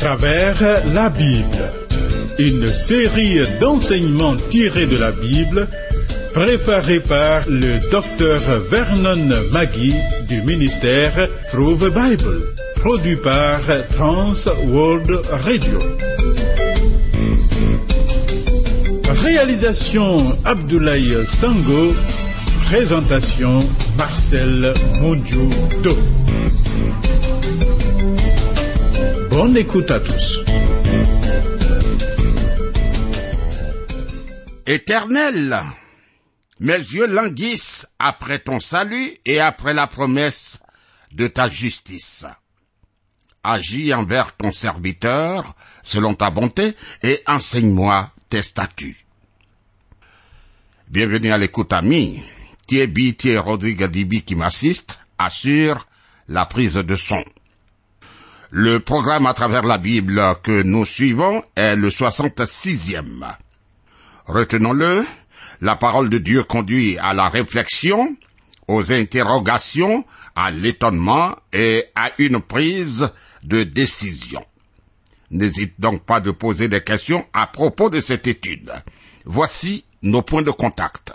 travers la Bible. Une série d'enseignements tirés de la Bible préparée par le docteur Vernon Maggie du ministère Through the Bible, produit par Trans World Radio. Réalisation Abdoulaye Sango, présentation Marcel Mondiou-Do. Bonne écoute à tous. Éternel, mes yeux languissent après ton salut et après la promesse de ta justice. Agis envers ton serviteur selon ta bonté et enseigne-moi tes statuts. Bienvenue à l'écoute amie. Thierry Rodrigue Dibi qui m'assiste assure la prise de son. Le programme à travers la Bible que nous suivons est le 66e. Retenons-le, la parole de Dieu conduit à la réflexion, aux interrogations, à l'étonnement et à une prise de décision. N'hésite donc pas de poser des questions à propos de cette étude. Voici nos points de contact.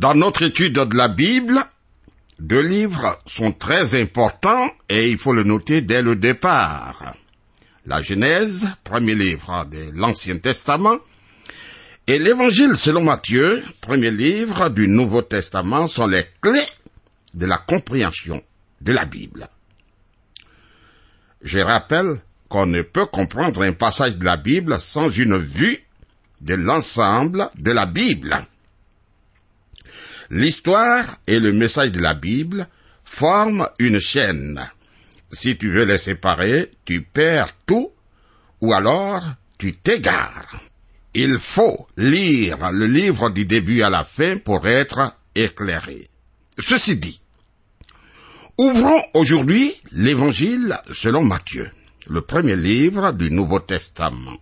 Dans notre étude de la Bible, deux livres sont très importants et il faut le noter dès le départ. La Genèse, premier livre de l'Ancien Testament, et l'Évangile selon Matthieu, premier livre du Nouveau Testament, sont les clés de la compréhension de la Bible. Je rappelle qu'on ne peut comprendre un passage de la Bible sans une vue de l'ensemble de la Bible. L'histoire et le message de la Bible forment une chaîne. Si tu veux les séparer, tu perds tout ou alors tu t'égares. Il faut lire le livre du début à la fin pour être éclairé. Ceci dit, ouvrons aujourd'hui l'évangile selon Matthieu, le premier livre du Nouveau Testament.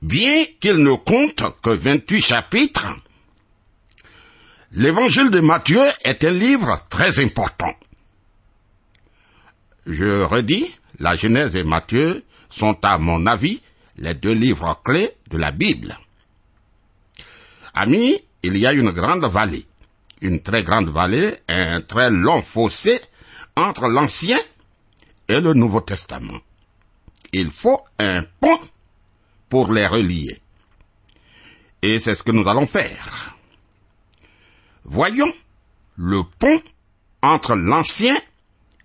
Bien qu'il ne compte que 28 chapitres, L'évangile de Matthieu est un livre très important. Je redis, la Genèse et Matthieu sont à mon avis les deux livres clés de la Bible. Amis, il y a une grande vallée, une très grande vallée, un très long fossé entre l'Ancien et le Nouveau Testament. Il faut un pont pour les relier. Et c'est ce que nous allons faire. Voyons le pont entre l'Ancien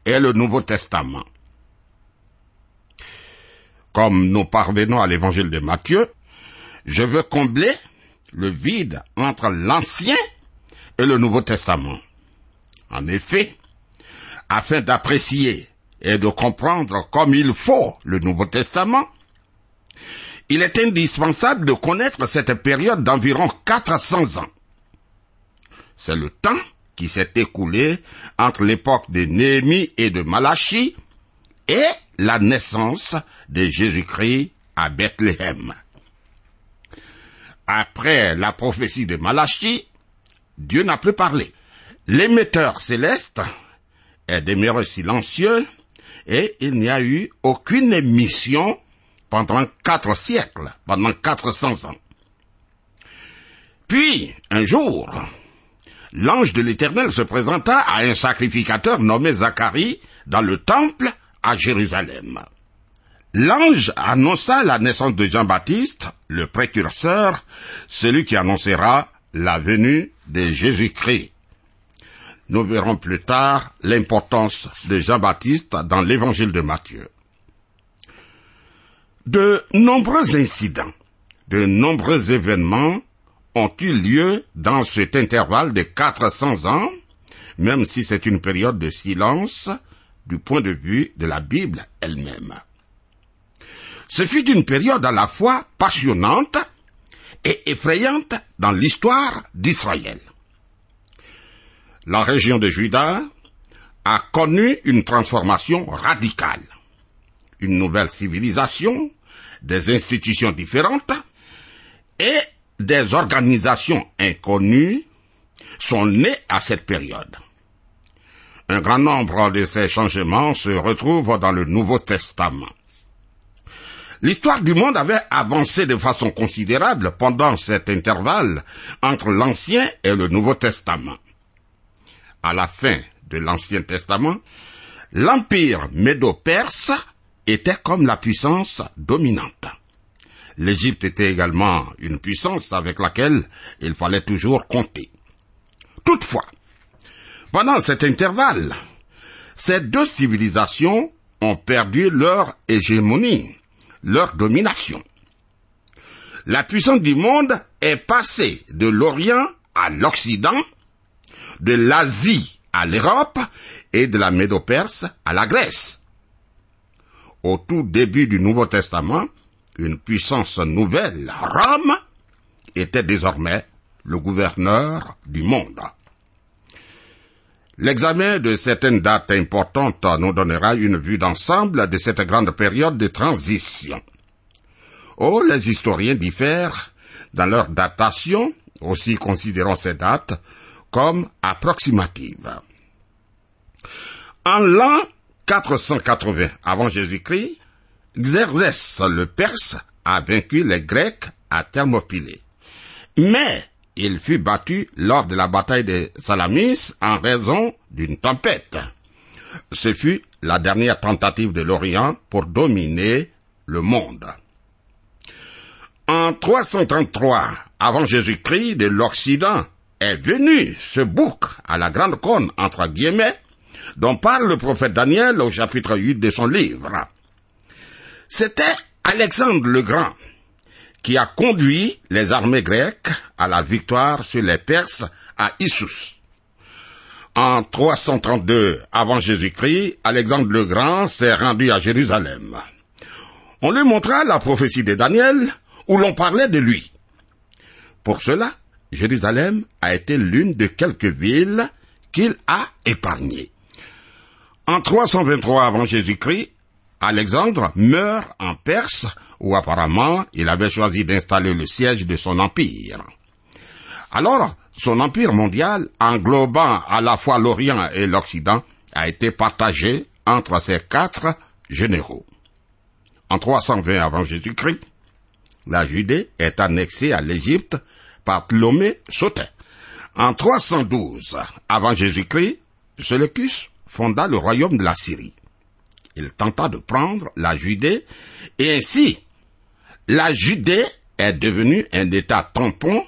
et le Nouveau Testament. Comme nous parvenons à l'évangile de Matthieu, je veux combler le vide entre l'Ancien et le Nouveau Testament. En effet, afin d'apprécier et de comprendre comme il faut le Nouveau Testament, il est indispensable de connaître cette période d'environ 400 ans. C'est le temps qui s'est écoulé entre l'époque de Néhémie et de Malachie et la naissance de Jésus-Christ à Bethléem. Après la prophétie de Malachie, Dieu n'a plus parlé. L'émetteur céleste est demeuré silencieux et il n'y a eu aucune émission pendant quatre siècles, pendant quatre cents ans. Puis, un jour, l'ange de l'Éternel se présenta à un sacrificateur nommé Zacharie dans le temple à Jérusalem. L'ange annonça la naissance de Jean-Baptiste, le précurseur, celui qui annoncera la venue de Jésus-Christ. Nous verrons plus tard l'importance de Jean-Baptiste dans l'évangile de Matthieu. De nombreux incidents, de nombreux événements ont eu lieu dans cet intervalle de 400 ans, même si c'est une période de silence du point de vue de la Bible elle-même? Ce fut une période à la fois passionnante et effrayante dans l'histoire d'Israël. La région de Juda a connu une transformation radicale. Une nouvelle civilisation, des institutions différentes et des organisations inconnues sont nées à cette période. Un grand nombre de ces changements se retrouvent dans le Nouveau Testament. L'histoire du monde avait avancé de façon considérable pendant cet intervalle entre l'Ancien et le Nouveau Testament. À la fin de l'Ancien Testament, l'Empire médo-perse était comme la puissance dominante. L'Égypte était également une puissance avec laquelle il fallait toujours compter. Toutefois, pendant cet intervalle, ces deux civilisations ont perdu leur hégémonie, leur domination. La puissance du monde est passée de l'Orient à l'Occident, de l'Asie à l'Europe et de la Médo-Perse à la Grèce. Au tout début du Nouveau Testament, une puissance nouvelle, Rome, était désormais le gouverneur du monde. L'examen de certaines dates importantes nous donnera une vue d'ensemble de cette grande période de transition. Oh, les historiens diffèrent dans leur datation, aussi considérant ces dates comme approximatives. En l'an 480 avant Jésus-Christ, Xerxès le Perse a vaincu les Grecs à Thermopylée. Mais il fut battu lors de la bataille de Salamis en raison d'une tempête. Ce fut la dernière tentative de l'Orient pour dominer le monde. En 333 avant Jésus-Christ de l'Occident est venu ce bouc à la grande cône entre guillemets dont parle le prophète Daniel au chapitre 8 de son livre. C'était Alexandre le Grand qui a conduit les armées grecques à la victoire sur les Perses à Issus. En 332 avant Jésus-Christ, Alexandre le Grand s'est rendu à Jérusalem. On lui montra la prophétie de Daniel où l'on parlait de lui. Pour cela, Jérusalem a été l'une de quelques villes qu'il a épargnées. En 323 avant Jésus-Christ, Alexandre meurt en Perse où apparemment il avait choisi d'installer le siège de son empire. Alors, son empire mondial, englobant à la fois l'Orient et l'Occident, a été partagé entre ses quatre généraux. En 320 avant Jésus-Christ, la Judée est annexée à l'Égypte par Ptolomée Soter. En 312 avant Jésus-Christ, Séleucus fonda le royaume de la Syrie. Il tenta de prendre la Judée et ainsi la Judée est devenue un État tampon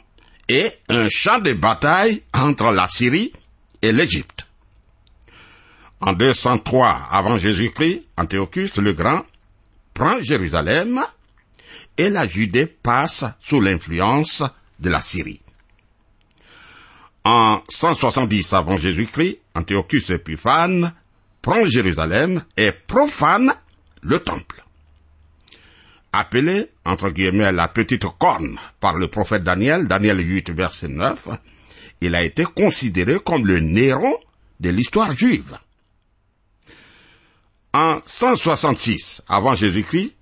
et un champ de bataille entre la Syrie et l'Égypte. En 203 avant Jésus-Christ, Antiochus le Grand prend Jérusalem et la Judée passe sous l'influence de la Syrie. En 170 avant Jésus-Christ, Antiochus Épiphane prend Jérusalem et profane le temple. Appelé, entre guillemets, la petite corne par le prophète Daniel, Daniel 8, verset 9, il a été considéré comme le Néron de l'histoire juive. En 166 avant Jésus-Christ,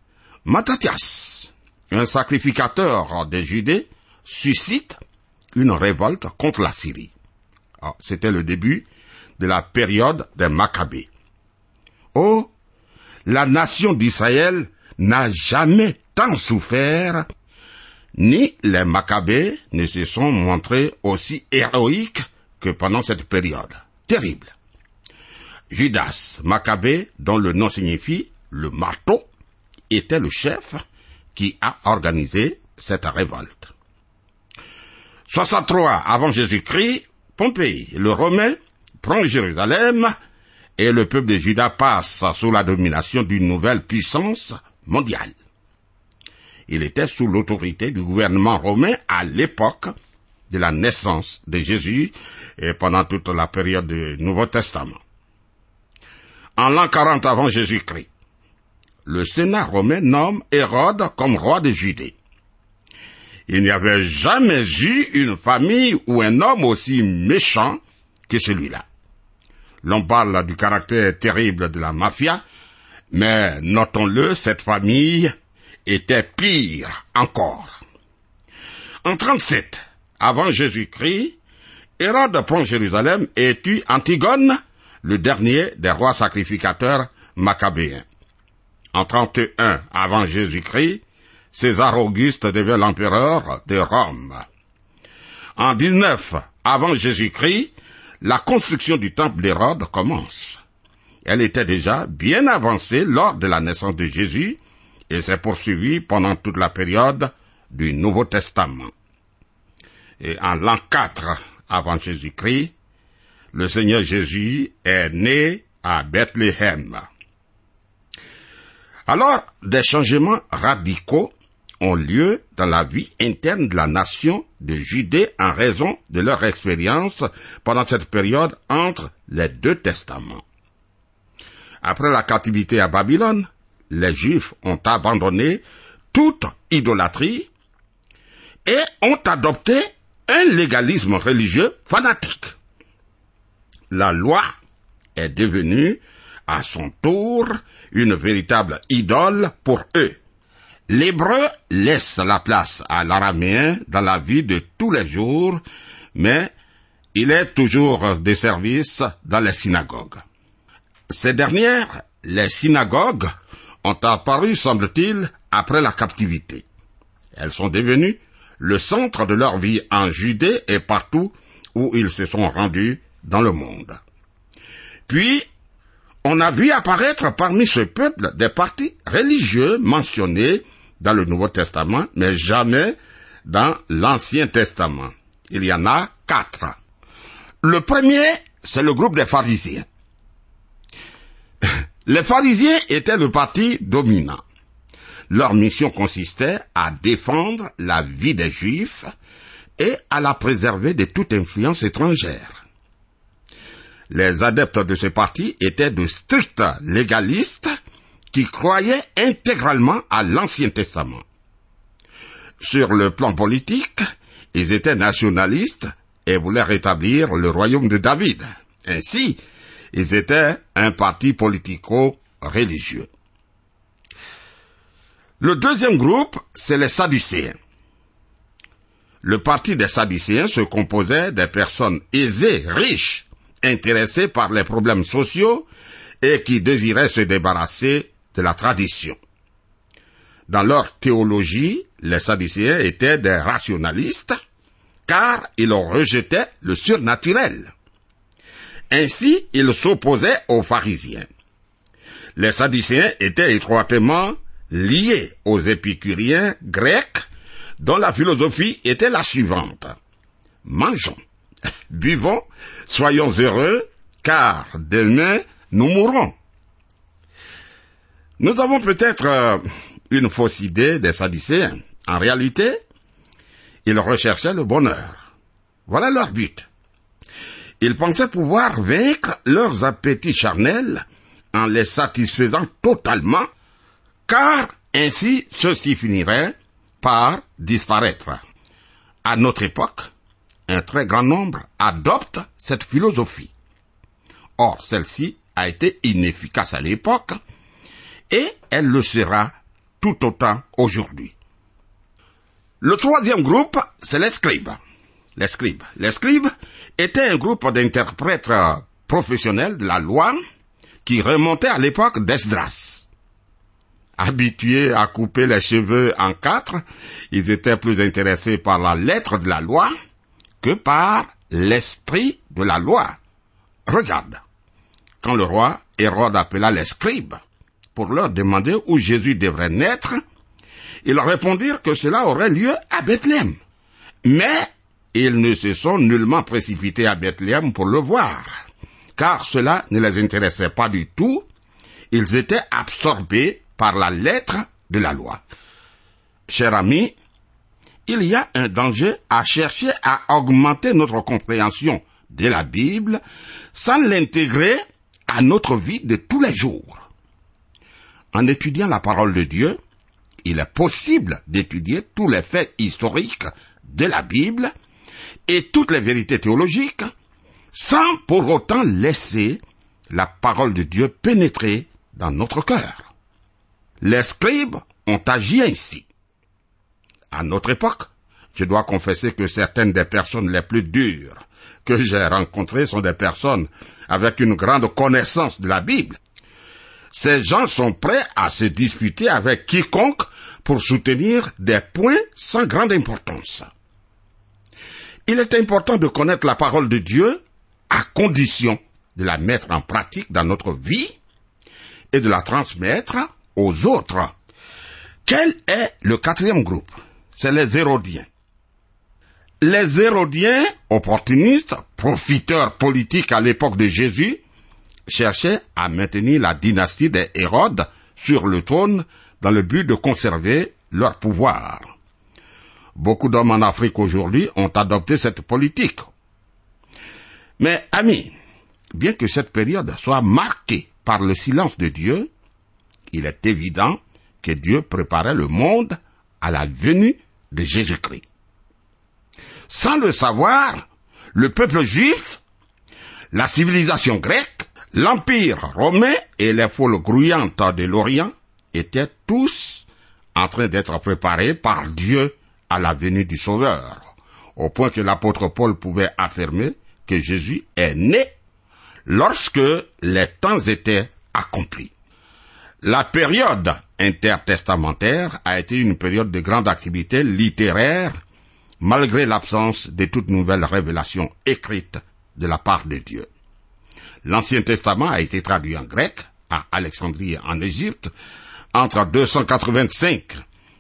Mattathias, un sacrificateur des Judées, suscite une révolte contre la Syrie. Ah, c'était le début de la période des Maccabées. Oh, la nation d'Israël n'a jamais tant souffert, ni les Maccabées ne se sont montrés aussi héroïques que pendant cette période. Terrible. Judas Maccabée, dont le nom signifie le marteau, était le chef qui a organisé cette révolte. 63 avant Jésus-Christ, Pompée, le Romain, prend Jérusalem et le peuple de Juda passe sous la domination d'une nouvelle puissance mondiale. Il était sous l'autorité du gouvernement romain à l'époque de la naissance de Jésus et pendant toute la période du Nouveau Testament. En l'an 40 avant Jésus-Christ, le Sénat romain nomme Hérode comme roi de Judée. Il n'y avait jamais eu une famille ou un homme aussi méchant que celui-là. L'on parle du caractère terrible de la mafia, mais notons-le, cette famille était pire encore. En 37, avant Jésus-Christ, Hérode prend Jérusalem et tue Antigone, le dernier des rois sacrificateurs macabéens. En 31 avant Jésus-Christ, César Auguste devient l'empereur de Rome. En 19 avant Jésus-Christ, la construction du temple d'Hérode commence. Elle était déjà bien avancée lors de la naissance de Jésus et s'est poursuivie pendant toute la période du Nouveau Testament. Et en l'an 4 avant Jésus-Christ, le Seigneur Jésus est né à Bethléem. Alors, des changements radicaux ont lieu dans la vie interne de la nation de Judée en raison de leur expérience pendant cette période entre les deux testaments. Après la captivité à Babylone, les Juifs ont abandonné toute idolâtrie et ont adopté un légalisme religieux fanatique. La loi est devenue, à son tour, une véritable idole pour eux. L'hébreu laisse la place à l'araméen dans la vie de tous les jours, mais il est toujours de service dans les synagogues. Ces dernières, les synagogues, ont apparu, semble-t-il, après la captivité. Elles sont devenues le centre de leur vie en Judée et partout où ils se sont rendus dans le monde. Puis, on a vu apparaître parmi ce peuple des partis religieux mentionnés dans le Nouveau Testament, mais jamais dans l'Ancien Testament. Il y en a quatre. Le premier, c'est le groupe des pharisiens. Les pharisiens étaient le parti dominant. Leur mission consistait à défendre la vie des Juifs et à la préserver de toute influence étrangère. Les adeptes de ce parti étaient de stricts légalistes qui croyaient intégralement à l'Ancien Testament. Sur le plan politique, ils étaient nationalistes et voulaient rétablir le royaume de David. Ainsi, ils étaient un parti politico-religieux. Le deuxième groupe, c'est les Sadducéens. Le parti des Sadducéens se composait des personnes aisées, riches, intéressées par les problèmes sociaux et qui désiraient se débarrasser de la tradition. Dans leur théologie, les Sadducéens étaient des rationalistes, car ils rejetaient le surnaturel. Ainsi, ils s'opposaient aux pharisiens. Les Sadducéens étaient étroitement liés aux épicuriens grecs dont la philosophie était la suivante. Mangeons, buvons, soyons heureux, car demain nous mourrons. Nous avons peut-être euh, une fausse idée des Sadducéens. En réalité, ils recherchaient le bonheur. Voilà leur but. Ils pensaient pouvoir vaincre leurs appétits charnels en les satisfaisant totalement, car ainsi ceux-ci finiraient par disparaître. À notre époque, un très grand nombre adoptent cette philosophie. Or, celle-ci a été inefficace à l'époque, et elle le sera tout autant aujourd'hui. Le troisième groupe, c'est les scribes. Les scribes. Les scribes étaient un groupe d'interprètes professionnels de la loi qui remontait à l'époque d'Esdras. Habitués à couper les cheveux en quatre, ils étaient plus intéressés par la lettre de la loi que par l'esprit de la loi. Regarde, quand le roi Hérode appela les scribes pour leur demander où Jésus devrait naître, ils répondirent que cela aurait lieu à Bethléem. Mais ils ne se sont nullement précipités à Bethléem pour le voir, car cela ne les intéressait pas du tout. Ils étaient absorbés par la lettre de la loi. cher ami, il y a un danger à chercher à augmenter notre compréhension de la Bible sans l'intégrer à notre vie de tous les jours. En étudiant la parole de Dieu, il est possible d'étudier tous les faits historiques de la Bible et toutes les vérités théologiques sans pour autant laisser la parole de Dieu pénétrer dans notre cœur. Les scribes ont agi ainsi. À notre époque, je dois confesser que certaines des personnes les plus dures que j'ai rencontrées sont des personnes avec une grande connaissance de la Bible. Ces gens sont prêts à se disputer avec quiconque pour soutenir des points sans grande importance. Il est important de connaître la parole de Dieu à condition de la mettre en pratique dans notre vie et de la transmettre aux autres. Quel est le quatrième groupe? C'est les Hérodiens. Les Hérodiens, opportunistes, profiteurs politiques à l'époque de Jésus, cherchaient à maintenir la dynastie des Hérodes sur le trône dans le but de conserver leur pouvoir. Beaucoup d'hommes en Afrique aujourd'hui ont adopté cette politique. Mais, amis, bien que cette période soit marquée par le silence de Dieu, il est évident que Dieu préparait le monde à la venue de Jésus-Christ. Sans le savoir, le peuple juif, la civilisation grecque, l'empire romain et les foules grouillantes de l'Orient étaient tous en train d'être préparés par Dieu à la venue du Sauveur, au point que l'apôtre Paul pouvait affirmer que Jésus est né lorsque les temps étaient accomplis. La période intertestamentaire a été une période de grande activité littéraire malgré l'absence de toute nouvelle révélation écrite de la part de Dieu. L'Ancien Testament a été traduit en grec à Alexandrie en Égypte entre 285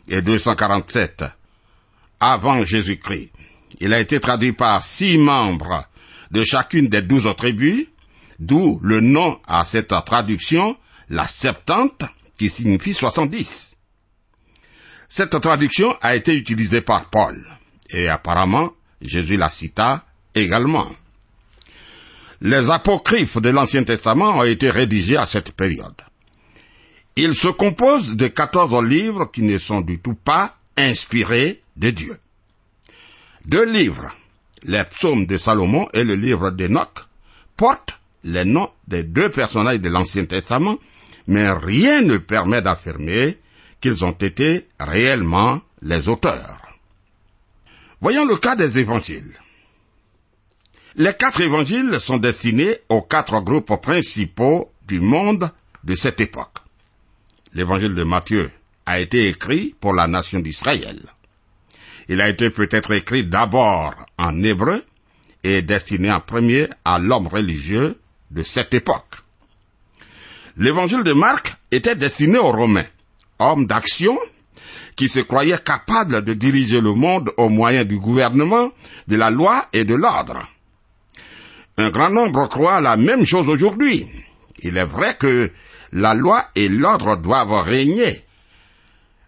et 247 avant Jésus-Christ. Il a été traduit par six membres de chacune des douze tribus, d'où le nom à cette traduction, la Septante, qui signifie 70. Cette traduction a été utilisée par Paul, et apparemment Jésus la cita également. Les apocryphes de l'Ancien Testament ont été rédigés à cette période. Ils se composent de quatorze livres qui ne sont du tout pas inspirés de Dieu. Deux livres, les psaumes de Salomon et le livre d'Enoch, portent les noms des deux personnages de l'Ancien Testament, mais rien ne permet d'affirmer qu'ils ont été réellement les auteurs. Voyons le cas des évangiles. Les quatre évangiles sont destinés aux quatre groupes principaux du monde de cette époque. L'évangile de Matthieu a été écrit pour la nation d'Israël. Il a été peut-être écrit d'abord en hébreu et destiné en premier à l'homme religieux de cette époque. L'évangile de Marc était destiné aux Romains, hommes d'action qui se croyaient capables de diriger le monde au moyen du gouvernement, de la loi et de l'ordre. Un grand nombre croit la même chose aujourd'hui. Il est vrai que la loi et l'ordre doivent régner.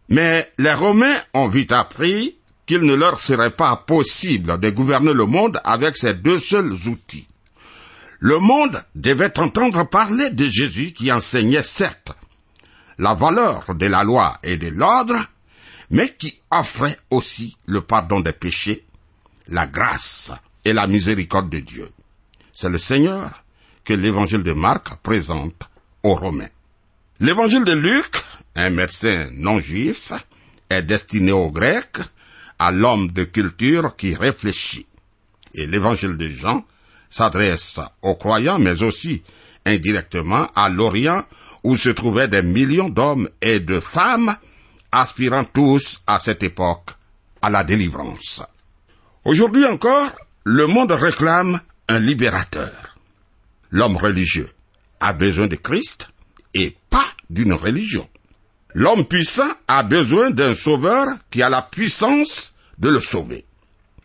Mais les Romains ont vite appris qu'il ne leur serait pas possible de gouverner le monde avec ces deux seuls outils. Le monde devait entendre parler de Jésus qui enseignait certes la valeur de la loi et de l'ordre, mais qui offrait aussi le pardon des péchés, la grâce et la miséricorde de Dieu. C'est le Seigneur que l'évangile de Marc présente aux Romains. L'évangile de Luc, un médecin non juif, est destiné aux Grecs, à l'homme de culture qui réfléchit. Et l'évangile de Jean s'adresse aux croyants, mais aussi indirectement à l'Orient, où se trouvaient des millions d'hommes et de femmes aspirant tous à cette époque à la délivrance. Aujourd'hui encore, le monde réclame un libérateur. L'homme religieux a besoin de Christ et pas d'une religion. L'homme puissant a besoin d'un sauveur qui a la puissance de le sauver.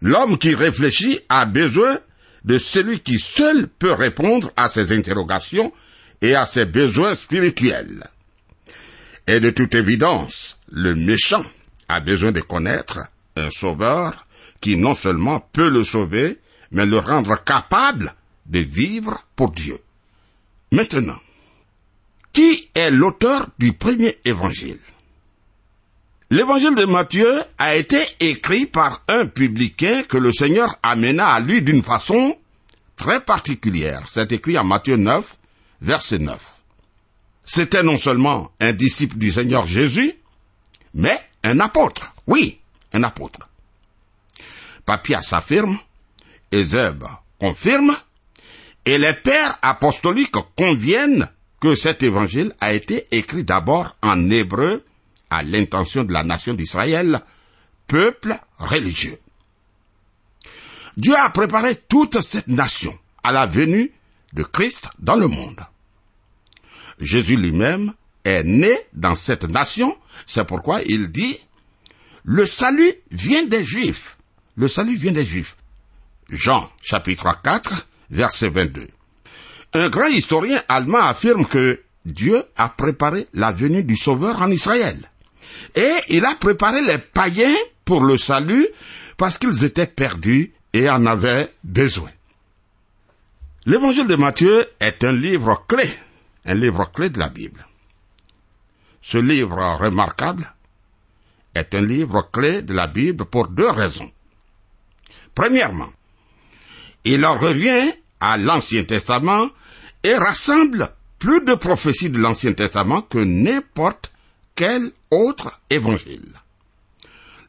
L'homme qui réfléchit a besoin de celui qui seul peut répondre à ses interrogations et à ses besoins spirituels. Et de toute évidence, le méchant a besoin de connaître un sauveur qui non seulement peut le sauver, mais le rendre capable de vivre pour Dieu. Maintenant, qui est l'auteur du premier évangile? L'évangile de Matthieu a été écrit par un publicain que le Seigneur amena à lui d'une façon très particulière. C'est écrit en Matthieu 9, verset 9. C'était non seulement un disciple du Seigneur Jésus, mais un apôtre. Oui, un apôtre. Papias affirme, Ézeb confirme, et les pères apostoliques conviennent que cet évangile a été écrit d'abord en hébreu à l'intention de la nation d'Israël, peuple religieux. Dieu a préparé toute cette nation à la venue de Christ dans le monde. Jésus lui-même est né dans cette nation, c'est pourquoi il dit, le salut vient des Juifs. Le salut vient des Juifs. Jean chapitre 4, verset 22. Un grand historien allemand affirme que Dieu a préparé la venue du Sauveur en Israël. Et il a préparé les païens pour le salut parce qu'ils étaient perdus et en avaient besoin. L'évangile de Matthieu est un livre clé, un livre clé de la Bible. Ce livre remarquable est un livre clé de la Bible pour deux raisons. Premièrement, il en revient à l'Ancien Testament et rassemble plus de prophéties de l'Ancien Testament que n'importe quel autre évangile.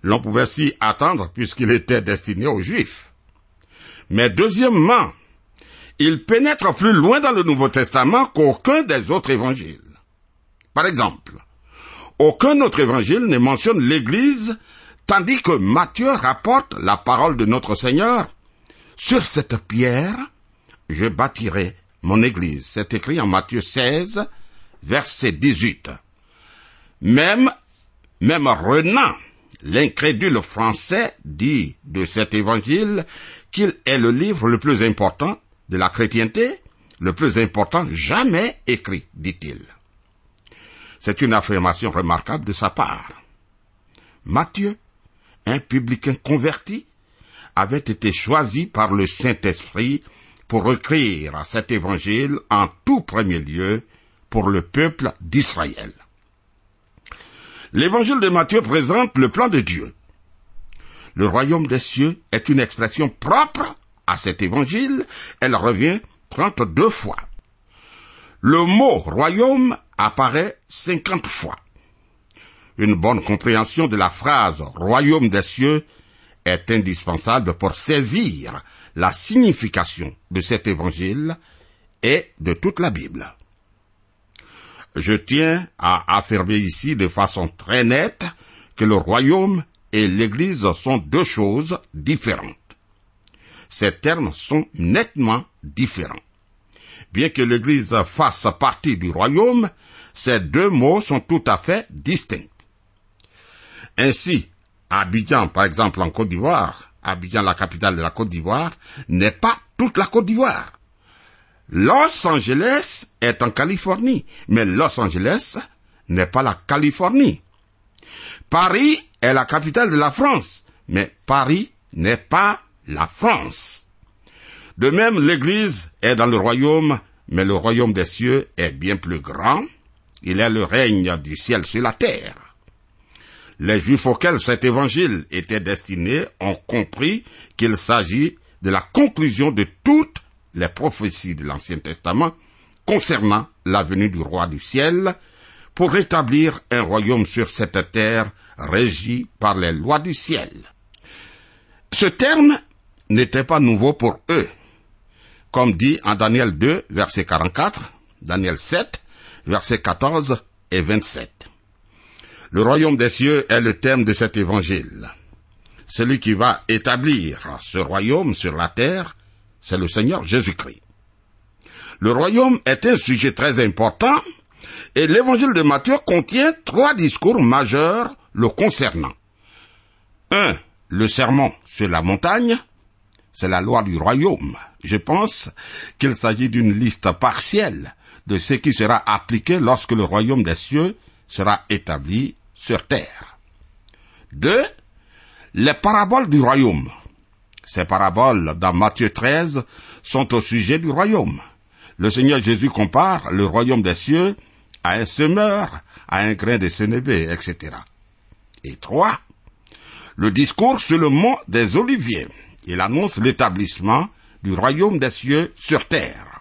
L'on pouvait s'y attendre puisqu'il était destiné aux Juifs. Mais deuxièmement, il pénètre plus loin dans le Nouveau Testament qu'aucun des autres évangiles. Par exemple, aucun autre évangile ne mentionne l'Église, tandis que Matthieu rapporte la parole de notre Seigneur. Sur cette pierre, je bâtirai mon Église. C'est écrit en Matthieu 16, verset 18. Même, même Renan, l'incrédule français, dit de cet évangile qu'il est le livre le plus important de la chrétienté, le plus important jamais écrit, dit-il. C'est une affirmation remarquable de sa part. Matthieu, un publicain converti, avait été choisi par le Saint-Esprit pour écrire cet évangile en tout premier lieu pour le peuple d'Israël. L'évangile de Matthieu présente le plan de Dieu. Le royaume des cieux est une expression propre à cet évangile. Elle revient 32 fois. Le mot royaume apparaît 50 fois. Une bonne compréhension de la phrase royaume des cieux est indispensable pour saisir la signification de cet évangile et de toute la Bible je tiens à affirmer ici de façon très nette que le royaume et l'Église sont deux choses différentes. Ces termes sont nettement différents. Bien que l'Église fasse partie du royaume, ces deux mots sont tout à fait distincts. Ainsi, Abidjan, par exemple, en Côte d'Ivoire, Abidjan, la capitale de la Côte d'Ivoire, n'est pas toute la Côte d'Ivoire. Los Angeles est en Californie, mais Los Angeles n'est pas la Californie. Paris est la capitale de la France, mais Paris n'est pas la France. De même, l'Église est dans le royaume, mais le royaume des cieux est bien plus grand. Il est le règne du ciel sur la terre. Les Juifs auxquels cet évangile était destiné ont compris qu'il s'agit de la conclusion de toute les prophéties de l'Ancien Testament concernant la venue du roi du ciel pour rétablir un royaume sur cette terre régi par les lois du ciel. Ce terme n'était pas nouveau pour eux. Comme dit en Daniel 2, verset 44, Daniel 7, verset 14 et 27. Le royaume des cieux est le terme de cet évangile. Celui qui va établir ce royaume sur la terre c'est le Seigneur Jésus-Christ. Le royaume est un sujet très important et l'évangile de Matthieu contient trois discours majeurs le concernant. Un, le sermon sur la montagne, c'est la loi du royaume. Je pense qu'il s'agit d'une liste partielle de ce qui sera appliqué lorsque le royaume des cieux sera établi sur terre. Deux, les paraboles du royaume. Ces paraboles dans Matthieu 13 sont au sujet du royaume. Le Seigneur Jésus compare le royaume des cieux à un semeur, à un grain de sénévé, etc. Et trois, le discours sur le mont des Oliviers. Il annonce l'établissement du royaume des cieux sur terre.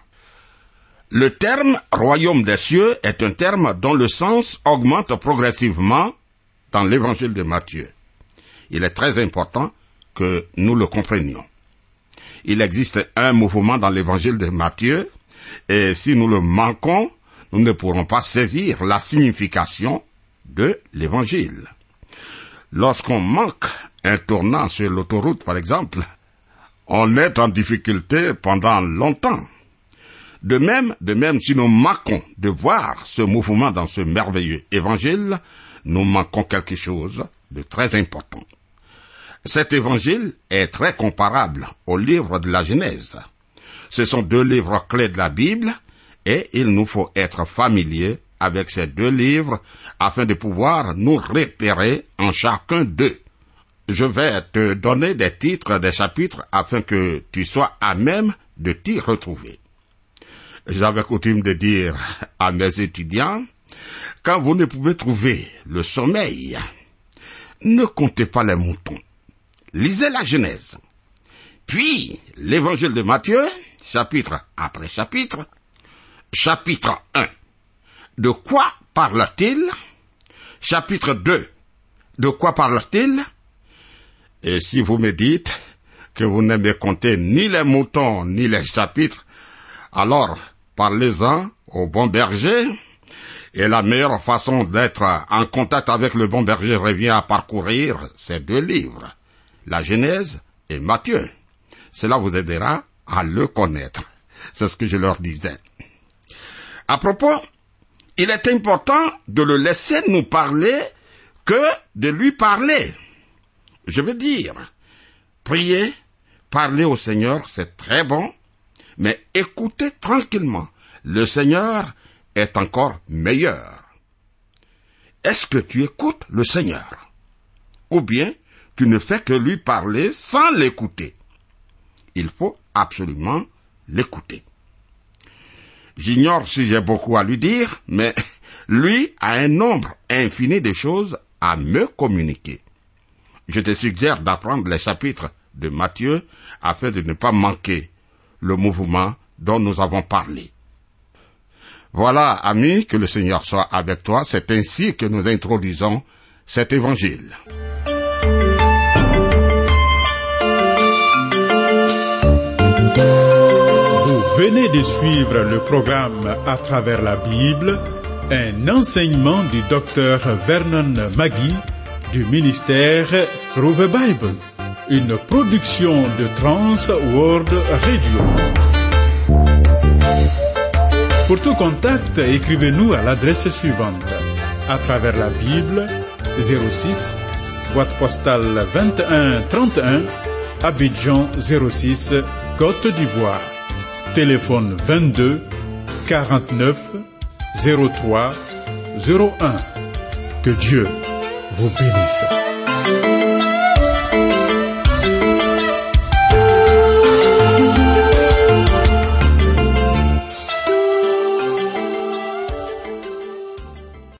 Le terme royaume des cieux est un terme dont le sens augmente progressivement dans l'évangile de Matthieu. Il est très important que nous le comprenions. Il existe un mouvement dans l'évangile de Matthieu, et si nous le manquons, nous ne pourrons pas saisir la signification de l'évangile. Lorsqu'on manque un tournant sur l'autoroute, par exemple, on est en difficulté pendant longtemps. De même, de même, si nous manquons de voir ce mouvement dans ce merveilleux évangile, nous manquons quelque chose de très important. Cet évangile est très comparable au livre de la Genèse. Ce sont deux livres clés de la Bible et il nous faut être familiers avec ces deux livres afin de pouvoir nous repérer en chacun d'eux. Je vais te donner des titres des chapitres afin que tu sois à même de t'y retrouver. J'avais coutume de dire à mes étudiants, quand vous ne pouvez trouver le sommeil, ne comptez pas les moutons. Lisez la Genèse. Puis, l'évangile de Matthieu, chapitre après chapitre, chapitre 1. De quoi parle-t-il? Chapitre 2. De quoi parle-t-il? Et si vous me dites que vous n'aimez compter ni les moutons ni les chapitres, alors parlez-en au bon berger. Et la meilleure façon d'être en contact avec le bon berger revient à parcourir ces deux livres, la Genèse et Matthieu. Cela vous aidera à le connaître. C'est ce que je leur disais. À propos, il est important de le laisser nous parler que de lui parler. Je veux dire, prier, parler au Seigneur, c'est très bon, mais écouter tranquillement. Le Seigneur est encore meilleur. Est-ce que tu écoutes le Seigneur? Ou bien tu ne fais que lui parler sans l'écouter? Il faut absolument l'écouter. J'ignore si j'ai beaucoup à lui dire, mais lui a un nombre infini de choses à me communiquer. Je te suggère d'apprendre les chapitres de Matthieu afin de ne pas manquer le mouvement dont nous avons parlé. Voilà, amis, que le Seigneur soit avec toi. C'est ainsi que nous introduisons cet évangile. Vous venez de suivre le programme À travers la Bible, un enseignement du docteur Vernon Magui du ministère Through the Bible, une production de Trans World Radio. Pour tout contact, écrivez-nous à l'adresse suivante. À travers la Bible, 06, boîte postale 2131, Abidjan 06, Côte d'Ivoire. Téléphone 22 49 03 01. Que Dieu vous bénisse.